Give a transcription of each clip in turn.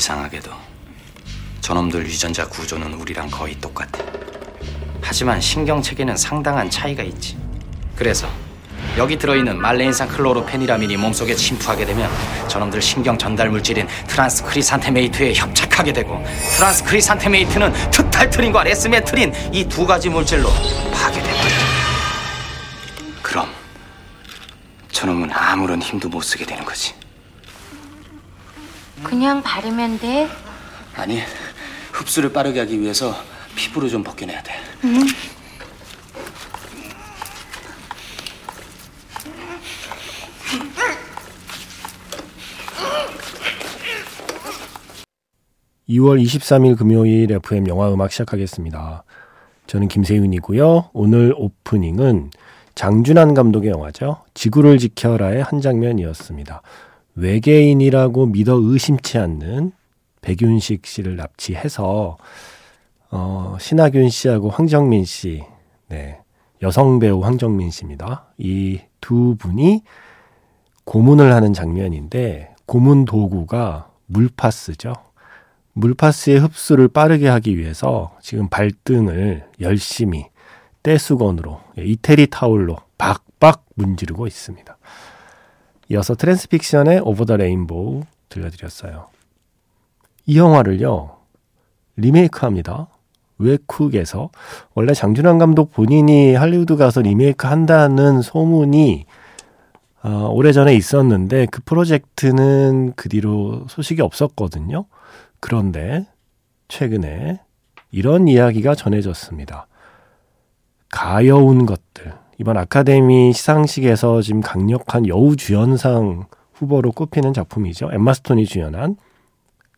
이상하게도 저놈들 유전자 구조는 우리랑 거의 똑같아. 하지만 신경 체계는 상당한 차이가 있지. 그래서 여기 들어있는 말레인산 클로로페니라민이 몸속에 침투하게 되면 저놈들 신경 전달 물질인 트란스크리산테메이트에 협착하게 되고 트란스크리산테메이트는 프탈트린과 레스메트린 이 두 가지 물질로 파괴돼버려. 그럼 저놈은 아무런 힘도 못 쓰게 되는 거지. 그냥 바르면 돼. 아니, 흡수를 빠르게 하기 위해서 피부를 좀 벗겨내야 돼. 응. 2월 23일 금요일 FM 영화 음악 시작하겠습니다. 저는 김세윤이고요. 오늘 오프닝은 장준환 감독의 영화죠. 지구를 지켜라의 한 장면이었습니다. 외계인이라고 믿어 의심치 않는 백윤식 씨를 납치해서 어, 신하균 씨하고 황정민 씨, 네, 여성 배우 황정민 씨입니다. 이 두 분이 고문을 하는 장면인데 고문 도구가 물파스죠. 물파스의 흡수를 빠르게 하기 위해서 지금 발등을 열심히 떼수건으로 예, 이태리 타올로 박박 문지르고 있습니다. 이어서 트랜스픽션의 Over the Rainbow 들려드렸어요. 이 영화를요 리메이크합니다. 외쿡에서 원래 장준환 감독 본인이 할리우드 가서 리메이크 한다는 소문이 어, 오래전에 있었는데 그 프로젝트는 그 뒤로 소식이 없었거든요. 그런데 최근에 이런 이야기가 전해졌습니다. 가여운 것들. 이번 아카데미 시상식에서 지금 강력한 여우 주연상 후보로 꼽히는 작품이죠. 엠마 스톤이 주연한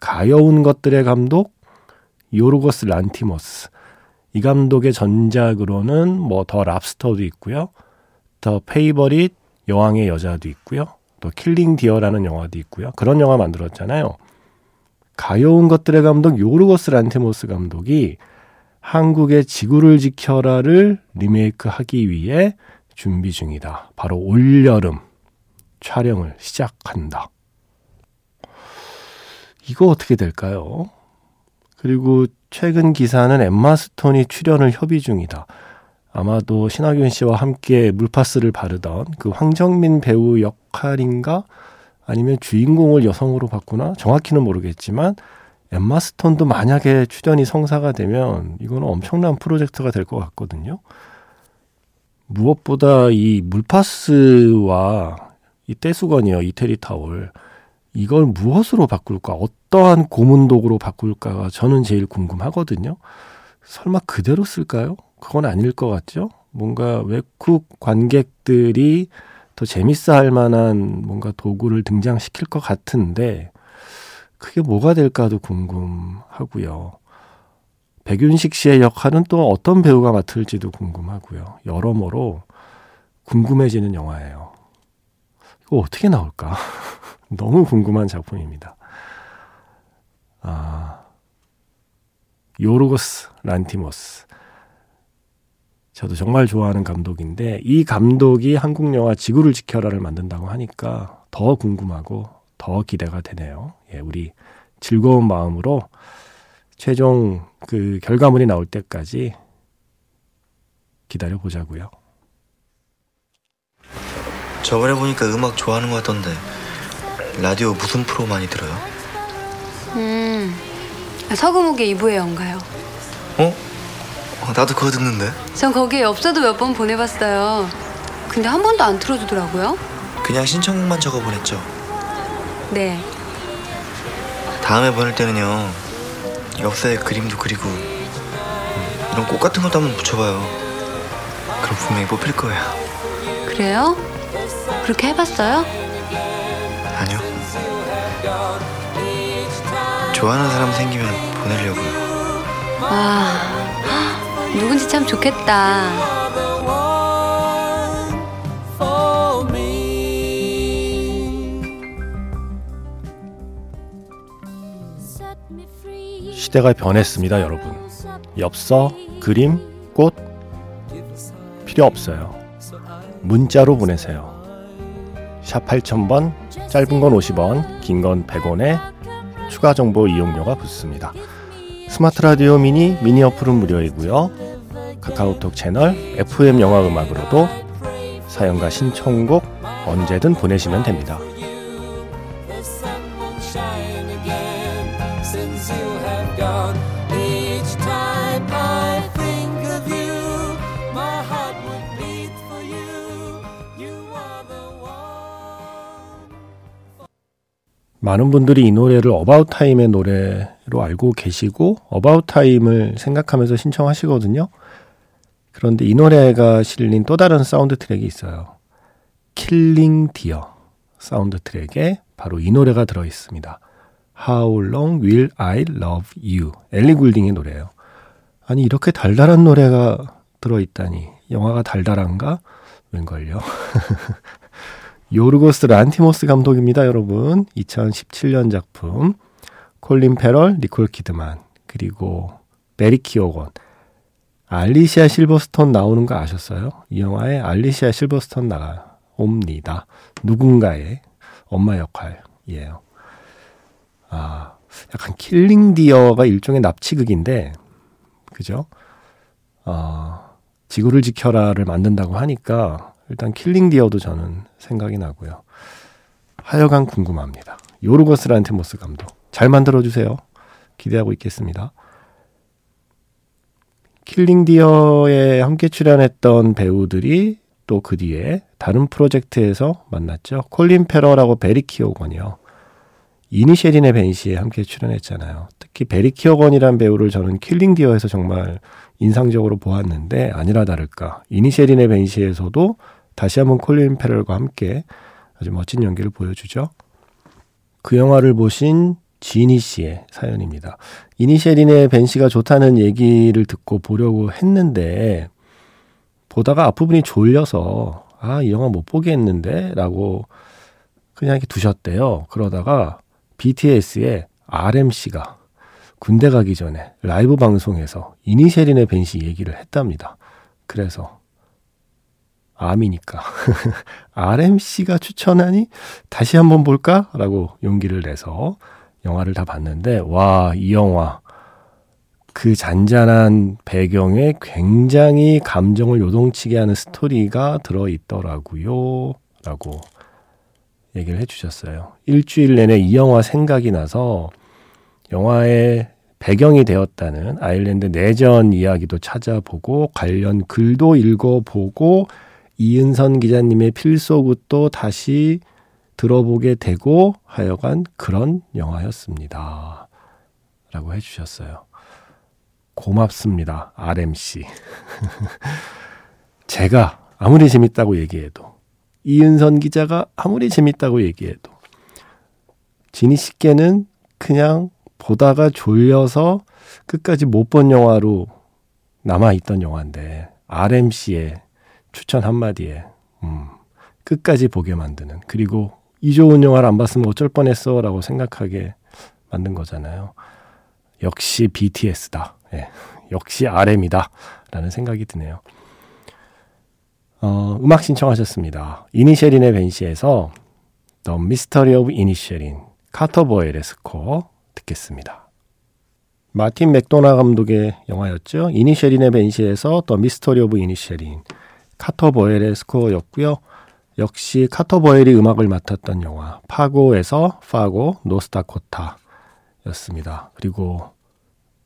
가여운 것들의 감독 요르고스 란티모스. 이 감독의 전작으로는 뭐 더 랍스터도 있고요. 더 페이버릿 여왕의 여자도 있고요. 또 킬링 디어라는 영화도 있고요. 그런 영화 만들었잖아요. 가여운 것들의 감독 요르고스 란티모스 감독이 한국의 지구를 지켜라를 리메이크 하기 위해 준비 중이다. 바로 올여름 촬영을 시작한다. 이거 어떻게 될까요? 그리고 최근 기사는 엠마 스톤이 출연을 협의 중이다. 아마도 신하균 씨와 함께 물파스를 바르던 그 황정민 배우 역할인가 아니면 주인공을 여성으로 바꾸나 정확히는 모르겠지만 엠마 스톤도 만약에 출연이 성사가 되면 이거는 엄청난 프로젝트가 될 것 같거든요. 무엇보다 이 물파스와 이 떼수건이요 이태리 타월 이걸 무엇으로 바꿀까 어떠한 고문 도구로 바꿀까가 저는 제일 궁금하거든요. 설마 그대로 쓸까요? 그건 아닐 것 같죠? 뭔가 외국 관객들이 더 재밌어 할 만한 뭔가 도구를 등장시킬 것 같은데 그게 뭐가 될까도 궁금하고요. 백윤식 씨의 역할은 또 어떤 배우가 맡을지도 궁금하고요. 여러모로 궁금해지는 영화예요. 이거 어떻게 나올까? 너무 궁금한 작품입니다. 아, 요르고스 란티모스. 저도 정말 좋아하는 감독인데 이 감독이 한국 영화 지구를 지켜라를 만든다고 하니까 더 궁금하고 더 기대가 되네요. 예, 우리 즐거운 마음으로 최종 그 결과물이 나올 때까지 기다려 보자고요. 저번에 보니까 음악 좋아하는 것 같던데 라디오 무슨 프로 많이 들어요? 음 서금욱의 2부의 연가요. 어? 어, 나도 그거 듣는데. 전 거기에 엽서도 몇 번 보내봤어요. 근데 한 번도 안 틀어주더라고요. 그냥 신청곡만 적어 보냈죠. 네. 다음에 보낼 때는요. 엽서에 그림도 그리고 이런 꽃 같은 것도 한번 붙여봐요. 그럼 분명히 뽑힐 거예요. 그래요? 그렇게 해봤어요? 아니요. 좋아하는 사람 생기면 보내려고요. 와. 누군지 참 좋겠다. 시대가 변했습니다, 여러분. 엽서, 그림, 꽃 필요 없어요. 문자로 보내세요. 샵 8000번, 짧은 건 50원, 긴 건 100원에 추가 정보 이용료가 붙습니다. 스마트 라디오 미니 미니 어플은 무료이고요. 카카오톡 채널 FM 영화 음악으로도 사연과 신청곡 언제든 보내시면 됩니다. 많은 분들이 이 노래를 어바웃 타임의 노래로 알고 계시고 어바웃 타임을 생각하면서 신청하시거든요. 그런데 이 노래가 실린 또 다른 사운드 트랙이 있어요. 킬링 디어 사운드 트랙에 바로 이 노래가 들어 있습니다. How Long Will I Love You 엘리 굴딩의 노래예요. 아니 이렇게 달달한 노래가 들어 있다니 영화가 달달한가? 웬걸요? 요르고스 란티모스 감독입니다, 여러분. 2017년 작품. 콜린 패럴, 니콜 키드만, 그리고 배리 키오건. 알리시아 실버스톤 나오는 거 아셨어요? 이 영화에 알리시아 실버스톤 나옵니다. 누군가의 엄마 역할이에요. 아, 약간 킬링 디어가 일종의 납치극인데, 그죠? 아, 지구를 지켜라를 만든다고 하니까 일단 킬링 디어도 저는 생각이 나고요. 하여간 궁금합니다. 요르고스 란티모스 감독 잘 만들어 주세요. 기대하고 있겠습니다. 킬링 디어에 함께 출연했던 배우들이 또 그 뒤에 다른 프로젝트에서 만났죠. 콜린 패럴하고 배리 키오건이요. 이니셰린의 밴시에 함께 출연했잖아요. 특히 배리 키오건이란 배우를 저는 킬링 디어에서 정말 인상적으로 보았는데 아니라 다를까 이니셜인의 벤시에서도 다시 한번 콜린 페럴과 함께 아주 멋진 연기를 보여주죠. 그 영화를 보신 지니 씨의 사연입니다. 이니셜인의 벤 씨가 좋다는 얘기를 듣고 보려고 했는데 보다가 앞부분이 졸려서 아, 이 영화 못 보겠는데 라고 그냥 이렇게 두셨대요. 그러다가 BTS의 RMC가 군대 가기 전에 라이브 방송에서 이니셜인의 벤 씨 얘기를 했답니다. 그래서 암이니까. RMC가 추천하니 다시 한번 볼까? 라고 용기를 내서 영화를 다 봤는데, 와, 이 영화. 그 잔잔한 배경에 굉장히 감정을 요동치게 하는 스토리가 들어있더라고요. 라고 얘기를 해주셨어요. 일주일 내내 이 영화 생각이 나서 영화의 배경이 되었다는 아일랜드 내전 이야기도 찾아보고 관련 글도 읽어보고 이은선 기자님의 필소굿도 다시 들어보게 되고 하여간 그런 영화였습니다. 라고 해주셨어요. 고맙습니다. RMC. 제가 아무리 재밌다고 얘기해도, 이은선 기자가 아무리 재밌다고 얘기해도, 지니 씨께는 그냥 보다가 졸려서 끝까지 못 본 영화로 남아있던 영화인데, RMC의 추천 한마디에 음, 끝까지 보게 만드는 그리고 이 좋은 영화를 안 봤으면 어쩔 뻔했어 라고 생각하게 만든 거잖아요. 역시 BTS다. 예, 역시 RM이다. 라는 생각이 드네요. 어, 음악 신청하셨습니다. 이니셜인의 벤시에서 The Mystery of Inisherin 카터 버웰의 스코어 듣겠습니다. 마틴 맥도나 감독의 영화였죠. 이니셰린의 밴시에서 The Mystery of Inisherin 카터 버웰의 스코어였고요. 역시 카터 버웰이 음악을 맡았던 영화 파고에서 파고 노스다코타였습니다. 그리고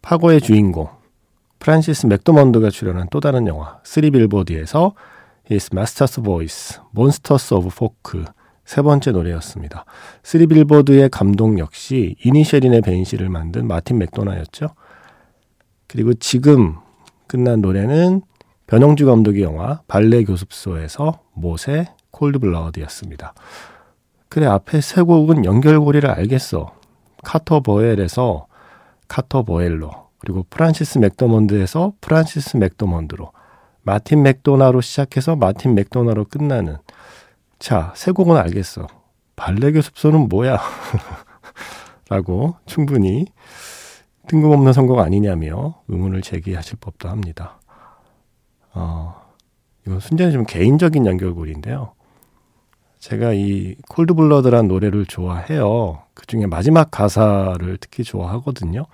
파고의 주인공 프란시스 맥도먼드가 출연한 또 다른 영화 쓰리 빌보드에서 His Master's Voice, Monsters of Folk 세 번째 노래였습니다. 쓰리 빌보드의 감독 역시 이니셰린의 밴시를 만든 마틴 맥도나였죠. 그리고 지금 끝난 노래는 변영주 감독의 영화 발레 교습소에서 못의 Cold Blood였습니다. 그래 앞에 세 곡은 연결고리를 알겠어. 카터 버웰에서 카터 버웰로 그리고 프란시스 맥도먼드에서 프란시스 맥도먼드로 마틴 맥도나로 시작해서 마틴 맥도나로 끝나는 자, 세 곡은 알겠어. 발레 교습소는 뭐야? 라고 충분히 뜬금없는 선곡 아니냐며 의문을 제기하실 법도 합니다. 어, 이건 순전히 좀 개인적인 연결고리인데요. 제가 이 콜드블러드란 노래를 좋아해요. 그 중에 마지막 가사를 특히 좋아하거든요.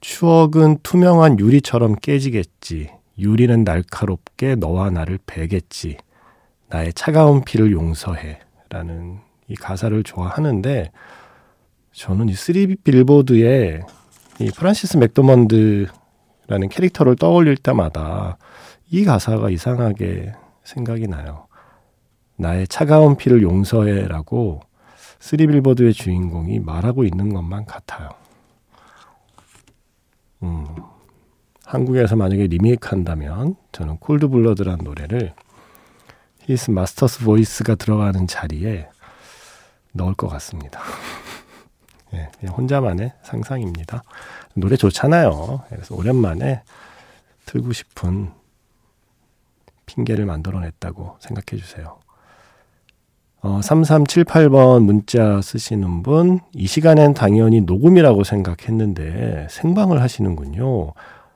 추억은 투명한 유리처럼 깨지겠지. 유리는 날카롭게 너와 나를 베겠지. 나의 차가운 피를 용서해. 라는 이 가사를 좋아하는데, 저는 이 쓰리 빌보드에 이 프란시스 맥도먼드라는 캐릭터를 떠올릴 때마다 이 가사가 이상하게 생각이 나요. 나의 차가운 피를 용서해라고 쓰리 빌보드의 주인공이 말하고 있는 것만 같아요. 음, 한국에서 만약에 리메이크 한다면 저는 Cold Blood란 노래를 His Master's Voice가 들어가는 자리에 넣을 것 같습니다. 예, 혼자만의 상상입니다. 노래 좋잖아요. 그래서 오랜만에 틀고 싶은 핑계를 만들어냈다고 생각해 주세요. 어, 3378번 문자 쓰시는 분, 이 시간엔 당연히 녹음이라고 생각했는데 생방을 하시는군요.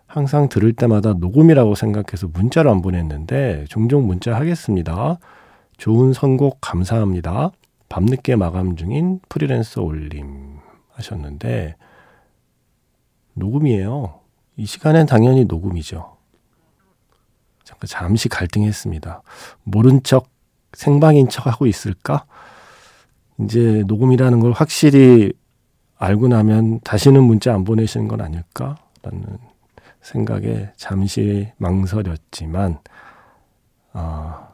항상 들을 때마다 녹음이라고 생각해서 문자를 안 보냈는데 종종 문자 하겠습니다. 좋은 선곡 감사합니다. 밤늦게 마감 중인 프리랜서 올림 하셨는데 녹음이에요. 이 시간엔 당연히 녹음이죠. 잠시 갈등했습니다. 모른 척 생방인 척 하고 있을까? 이제 녹음이라는 걸 확실히 알고 나면 다시는 문자 안 보내시는 건 아닐까? 라는 생각에 잠시 망설였지만, 아,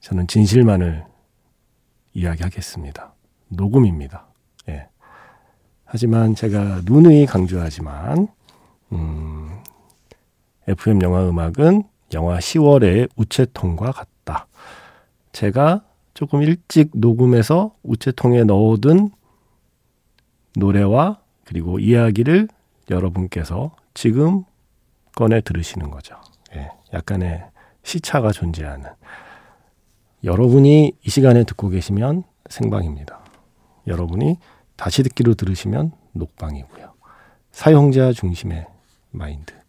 저는 진실만을 이야기하겠습니다. 녹음입니다. 예. 하지만 제가 누누이 강조하지만, 음, FM 영화 음악은 영화 10월의 우체통과 같다. 제가 조금 일찍 녹음해서 우체통에 넣어둔 노래와 그리고 이야기를 여러분께서 지금 꺼내 들으시는 거죠. 예, 약간의 시차가 존재하는. 여러분이 이 시간에 듣고 계시면 생방입니다. 여러분이 다시 듣기로 들으시면 녹방이고요. 사용자 중심의 마인드.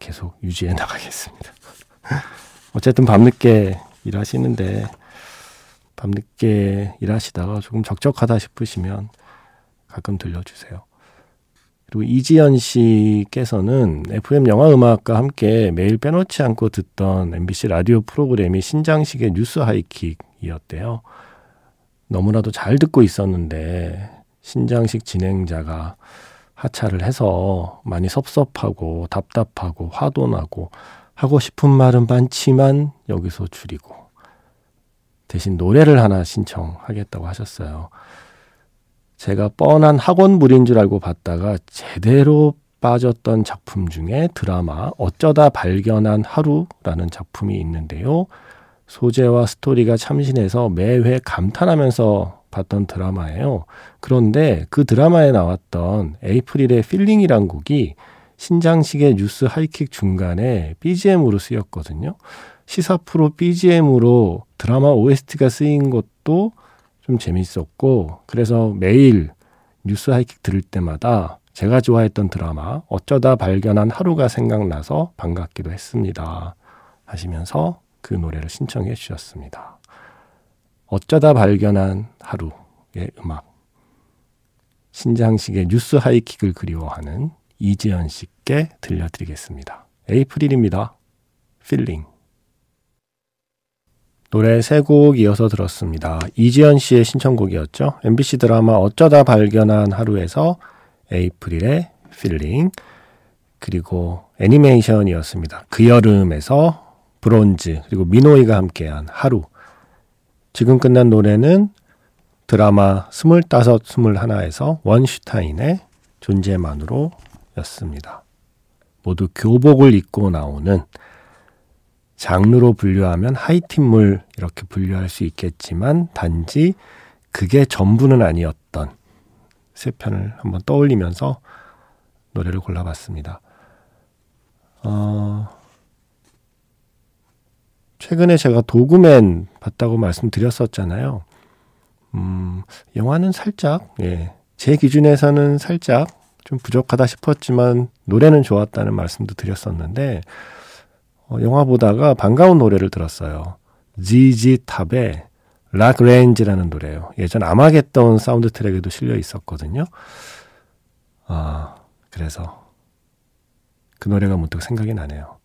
계속 유지해 나가겠습니다. 어쨌든 밤늦게 일하시는데 밤늦게 일하시다가 조금 적적하다 싶으시면 가끔 들려주세요. 그리고 이지연 씨께서는 FM 영화 음악과 함께 매일 빼놓지 않고 듣던 MBC 라디오 프로그램이 신장식의 뉴스 하이킥이었대요. 너무나도 잘 듣고 있었는데 신장식 진행자가 하차를 해서 많이 섭섭하고 답답하고 화도 나고 하고 싶은 말은 많지만 여기서 줄이고 대신 노래를 하나 신청하겠다고 하셨어요. 제가 뻔한 학원물인 줄 알고 봤다가 제대로 빠졌던 작품 중에 드라마 어쩌다 발견한 하루라는 작품이 있는데요. 소재와 스토리가 참신해서 매회 감탄하면서 봤던 드라마예요. 그런데 그 드라마에 나왔던 에이프릴의 Feeling이란 곡이 신장식의 뉴스 하이킥 중간에 BGM으로 쓰였거든요. 시사 프로 BGM으로 드라마 OST가 쓰인 것도 좀 재밌었고, 그래서 매일 뉴스 하이킥 들을 때마다 제가 좋아했던 드라마 어쩌다 발견한 하루가 생각나서 반갑기도 했습니다. 하시면서 그 노래를 신청해 주셨습니다. 어쩌다 발견한 하루의 음악. 신장식의 뉴스 하이킥을 그리워하는 이지연 씨께 들려드리겠습니다. 에이프릴입니다. Feeling. 노래 세 곡 이어서 들었습니다. 이지연 씨의 신청곡이었죠. MBC 드라마 어쩌다 발견한 하루에서 에이프릴의 Feeling. 그리고 애니메이션이었습니다. 그 여름에서 브론즈, 그리고 미노이가 함께한 하루. 지금 끝난 노래는 드라마 스물다섯, 스물하나에서 원슈타인의 존재만으로 였습니다. 모두 교복을 입고 나오는 장르로 분류하면 하이틴물 이렇게 분류할 수 있겠지만 단지 그게 전부는 아니었던 세 편을 한번 떠올리면서 노래를 골라봤습니다. 어, 최근에 제가 도그맨 봤다고 말씀드렸었잖아요. 음, 영화는 살짝, 예, 제 기준에서는 살짝 좀 부족하다 싶었지만 노래는 좋았다는 말씀도 드렸었는데, 어, 영화 보다가 반가운 노래를 들었어요. ZZ 탑의 락레인지라는 노래예요. 예전 아마겟돈 사운드 트랙에도 실려 있었거든요. 아, 그래서 그 노래가 문득 생각이 나네요.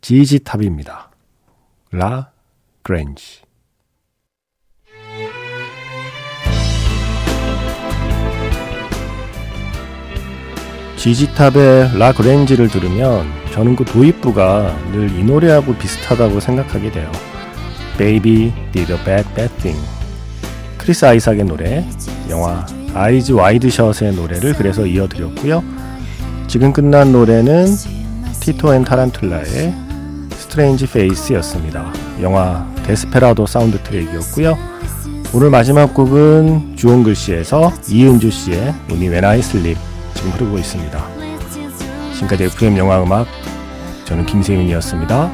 ZZ 탑입니다. 라 그랜지. 지지탑의 라 그랜지를 들으면 저는 그 도입부가 늘 이 노래하고 비슷하다고 생각하게 돼요. Baby did a bad bad thing. 크리스 아이삭의 노래, 영화 아이즈 와이드 셧의 노래를 그래서 이어드렸고요. 지금 끝난 노래는 티토 앤 타란툴라의 Strange Face였습니다. 영화 데스페라도 사운드 트랙이었고요. 오늘 마지막 곡은 주홍글씨에서 이은주 씨의 Only When I Sleep 지금 흐르고 있습니다. 지금까지 FM 영화 음악 저는 김세윤이었습니다.